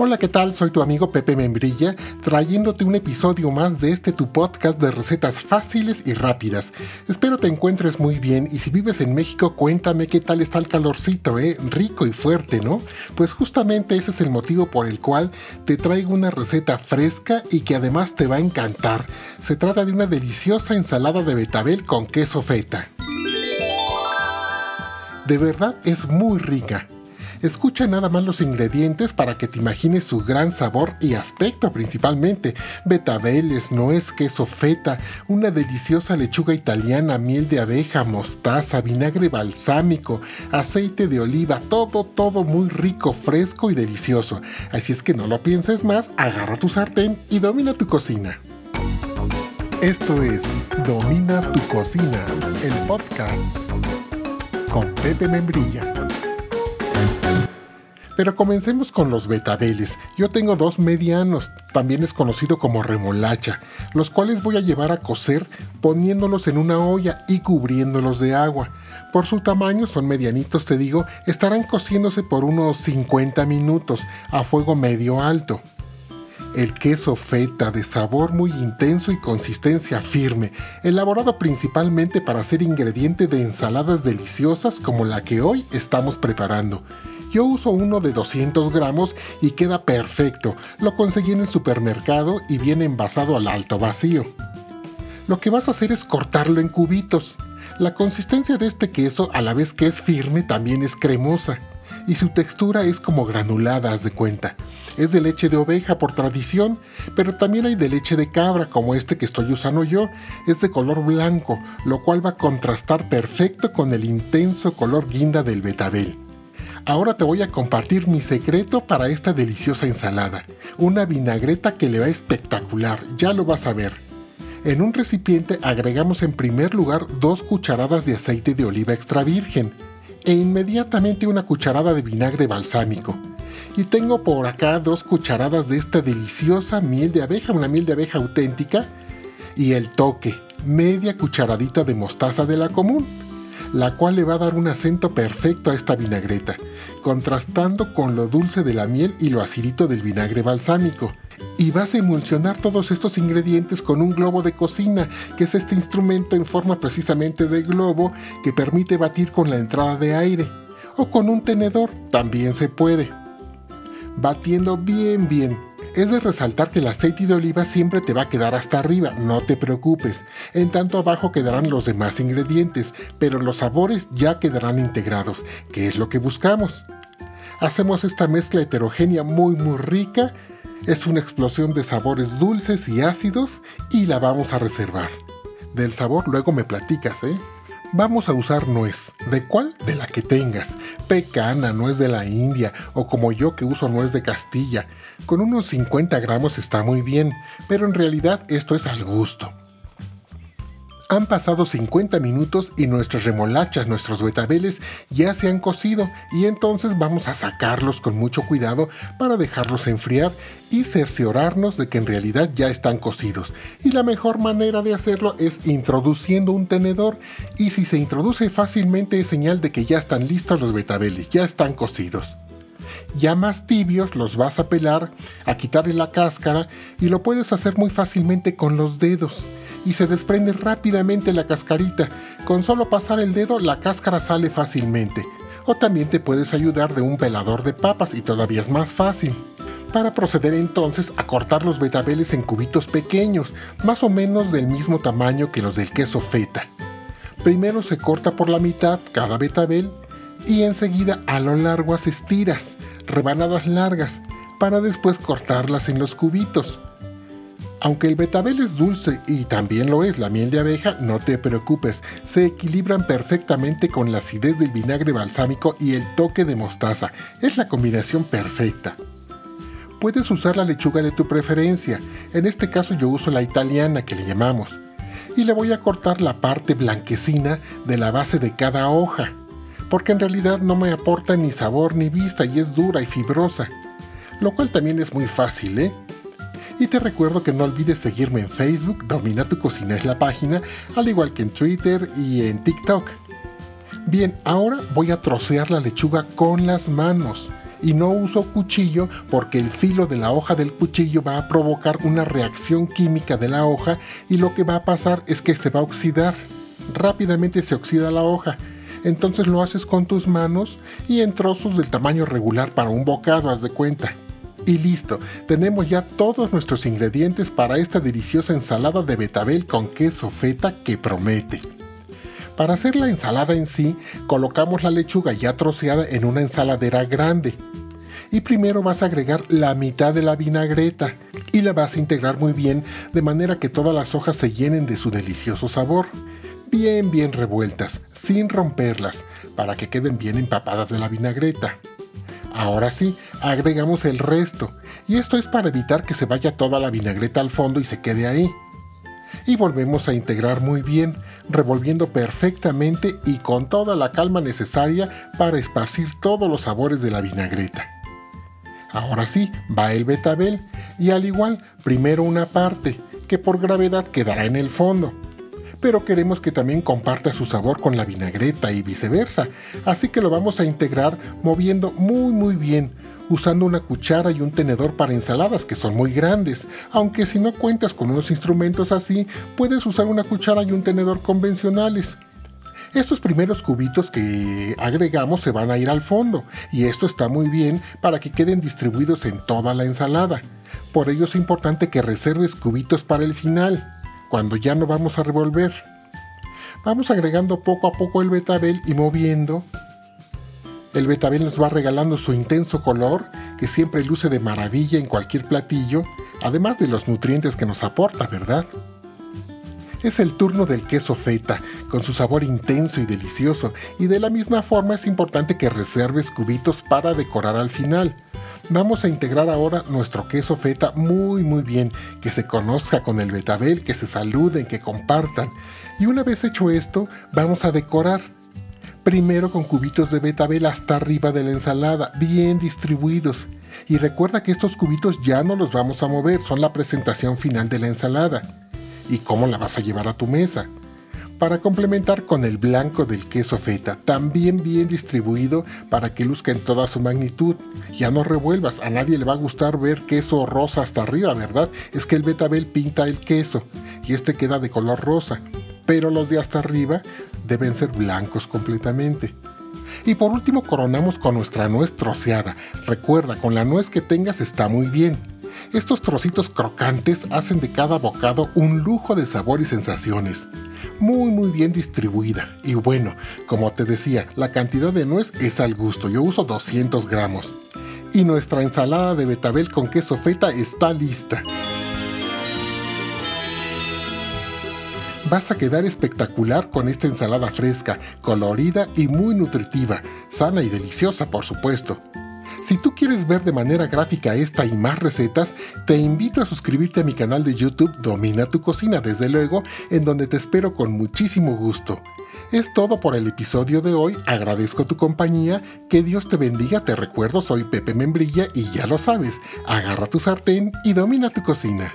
Hola, ¿qué tal? Soy tu amigo Pepe Membrilla, trayéndote un episodio más de este tu podcast de recetas fáciles y rápidas. Espero te encuentres muy bien y si vives en México, cuéntame qué tal está el calorcito, ¿eh? Rico y fuerte, ¿no? Pues justamente ese es el motivo por el cual te traigo una receta fresca y que además te va a encantar. Se trata de una deliciosa ensalada de betabel con queso feta. De verdad es muy rica. Escucha nada más los ingredientes para que te imagines su gran sabor y aspecto principalmente. Betabeles, nuez, queso feta, una deliciosa lechuga italiana, miel de abeja, mostaza, vinagre balsámico, aceite de oliva, todo, todo muy rico, fresco y delicioso. Así es que no lo pienses más, agarra tu sartén y domina tu cocina. Esto es Domina tu cocina, el podcast con Pepe Membrilla. Pero comencemos con los betabeles. Yo tengo dos medianos, también es conocido como remolacha, los cuales voy a llevar a cocer poniéndolos en una olla y cubriéndolos de agua. Por su tamaño, son medianitos te digo, estarán cociéndose por unos 50 minutos a fuego medio alto. El queso feta de sabor muy intenso y consistencia firme, elaborado principalmente para ser ingrediente de ensaladas deliciosas como la que hoy estamos preparando. Yo uso uno de 200 gramos y queda perfecto. Lo conseguí en el supermercado y viene envasado al alto vacío. Lo que vas a hacer es cortarlo en cubitos. La consistencia de este queso, a la vez que es firme, también es cremosa. Y su textura es como granulada, haz de cuenta. Es de leche de oveja por tradición, pero también hay de leche de cabra, como este que estoy usando yo. Es de color blanco, lo cual va a contrastar perfecto con el intenso color guinda del betabel. Ahora te voy a compartir mi secreto para esta deliciosa ensalada. Una vinagreta que le va espectacular, ya lo vas a ver. En un recipiente agregamos en primer lugar dos cucharadas de aceite de oliva extra virgen e inmediatamente una cucharada de vinagre balsámico. Y tengo por acá dos cucharadas de esta deliciosa miel de abeja, una miel de abeja auténtica, y el toque, media cucharadita de mostaza de la común, la cual le va a dar un acento perfecto a esta vinagreta contrastando con lo dulce de la miel y lo acidito del vinagre balsámico. Y vas a emulsionar todos estos ingredientes con un globo de cocina, que es este instrumento en forma precisamente de globo que permite batir con la entrada de aire. O con un tenedor, también se puede. Batiendo bien bien, es de resaltar que el aceite de oliva siempre te va a quedar hasta arriba, no te preocupes. En tanto abajo quedarán los demás ingredientes, pero los sabores ya quedarán integrados, que es lo que buscamos. Hacemos esta mezcla heterogénea muy muy rica, es una explosión de sabores dulces y ácidos y la vamos a reservar. Del sabor luego me platicas, ¿eh? Vamos a usar nuez. ¿De cuál? De la que tengas. Pecana, nuez de la India o como yo que uso nuez de Castilla. Con unos 50 gramos está muy bien, pero en realidad esto es al gusto. Han pasado 50 minutos y nuestras remolachas, nuestros betabeles ya se han cocido y entonces vamos a sacarlos con mucho cuidado para dejarlos enfriar y cerciorarnos de que en realidad ya están cocidos. Y la mejor manera de hacerlo es introduciendo un tenedor y si se introduce fácilmente es señal de que ya están listos los betabeles, ya están cocidos. Ya más tibios los vas a pelar, a quitarle la cáscara y lo puedes hacer muy fácilmente con los dedos y se desprende rápidamente la cascarita. Con solo pasar el dedo la cáscara sale fácilmente. O también te puedes ayudar de un pelador de papas y todavía es más fácil. Para proceder entonces a cortar los betabeles en cubitos pequeños, más o menos del mismo tamaño que los del queso feta. Primero se corta por la mitad cada betabel y enseguida a lo largo haces tiras, rebanadas largas, para después cortarlas en los cubitos. Aunque el betabel es dulce y también lo es la miel de abeja, no te preocupes, se equilibran perfectamente con la acidez del vinagre balsámico y el toque de mostaza. Es la combinación perfecta. Puedes usar la lechuga de tu preferencia, en este caso yo uso la italiana que le llamamos, y le voy a cortar la parte blanquecina de la base de cada hoja, porque en realidad no me aporta ni sabor ni vista y es dura y fibrosa, lo cual también es muy fácil, ¿eh? Y te recuerdo que no olvides seguirme en Facebook, Domina tu cocina es la página, al igual que en Twitter y en TikTok. Bien, ahora voy a trocear la lechuga con las manos y no uso cuchillo porque el filo de la hoja del cuchillo va a provocar una reacción química de la hoja y lo que va a pasar es que se va a oxidar. Rápidamente se oxida la hoja. Entonces lo haces con tus manos y en trozos del tamaño regular para un bocado, haz de cuenta. Y listo, tenemos ya todos nuestros ingredientes para esta deliciosa ensalada de betabel con queso feta que promete. Para hacer la ensalada en sí, colocamos la lechuga ya troceada en una ensaladera grande. Y primero vas a agregar la mitad de la vinagreta y la vas a integrar muy bien de manera que todas las hojas se llenen de su delicioso sabor. Bien, bien revueltas, sin romperlas, para que queden bien empapadas de la vinagreta. Ahora sí, agregamos el resto, y esto es para evitar que se vaya toda la vinagreta al fondo y se quede ahí y volvemos a integrar muy bien, revolviendo perfectamente y con toda la calma necesaria para esparcir todos los sabores de la vinagreta. Ahora sí, va el betabel y al igual, primero una parte, que por gravedad quedará en el fondo. Pero queremos que también comparta su sabor con la vinagreta y viceversa, así que lo vamos a integrar moviendo muy muy bien, usando una cuchara y un tenedor para ensaladas que son muy grandes, aunque si no cuentas con unos instrumentos así, puedes usar una cuchara y un tenedor convencionales. Estos primeros cubitos que agregamos se van a ir al fondo y esto está muy bien para que queden distribuidos en toda la ensalada. Por ello es importante que reserves cubitos para el final, cuando ya no vamos a revolver. Vamos agregando poco a poco el betabel y moviendo el betabel nos va regalando su intenso color, que siempre luce de maravilla en cualquier platillo, además de los nutrientes que nos aporta, ¿verdad? Es el turno del queso feta, con su sabor intenso y delicioso, y de la misma forma es importante que reserves cubitos para decorar al final. Vamos a integrar ahora nuestro queso feta muy muy bien, que se conozca con el betabel, que se saluden, que compartan. Y una vez hecho esto, vamos a decorar primero con cubitos de betabel hasta arriba de la ensalada, bien distribuidos. Y recuerda que estos cubitos ya no los vamos a mover, son la presentación final de la ensalada. ¿Y cómo la vas a llevar a tu mesa? Para complementar con el blanco del queso feta, también bien distribuido para que luzca en toda su magnitud. Ya no revuelvas, a nadie le va a gustar ver queso rosa hasta arriba, ¿verdad? Es que el betabel pinta el queso y este queda de color rosa. Pero los de hasta arriba deben ser blancos completamente. Y por último coronamos con nuestra nuez troceada. Recuerda, con la nuez que tengas está muy bien. Estos trocitos crocantes hacen de cada bocado un lujo de sabor y sensaciones. Muy muy bien distribuida. Y bueno, como te decía, la cantidad de nuez es al gusto. Yo uso 200 gramos. Y nuestra ensalada de betabel con queso feta está lista. vas a quedar espectacular con esta ensalada fresca, colorida y muy nutritiva, sana y deliciosa por supuesto. Si tú quieres ver de manera gráfica esta y más recetas, te invito a suscribirte a mi canal de YouTube Domina tu cocina, desde luego, en donde te espero con muchísimo gusto. Es todo por el episodio de hoy, agradezco tu compañía, que Dios te bendiga, te recuerdo soy Pepe Membrilla y ya lo sabes, agarra tu sartén y domina tu cocina.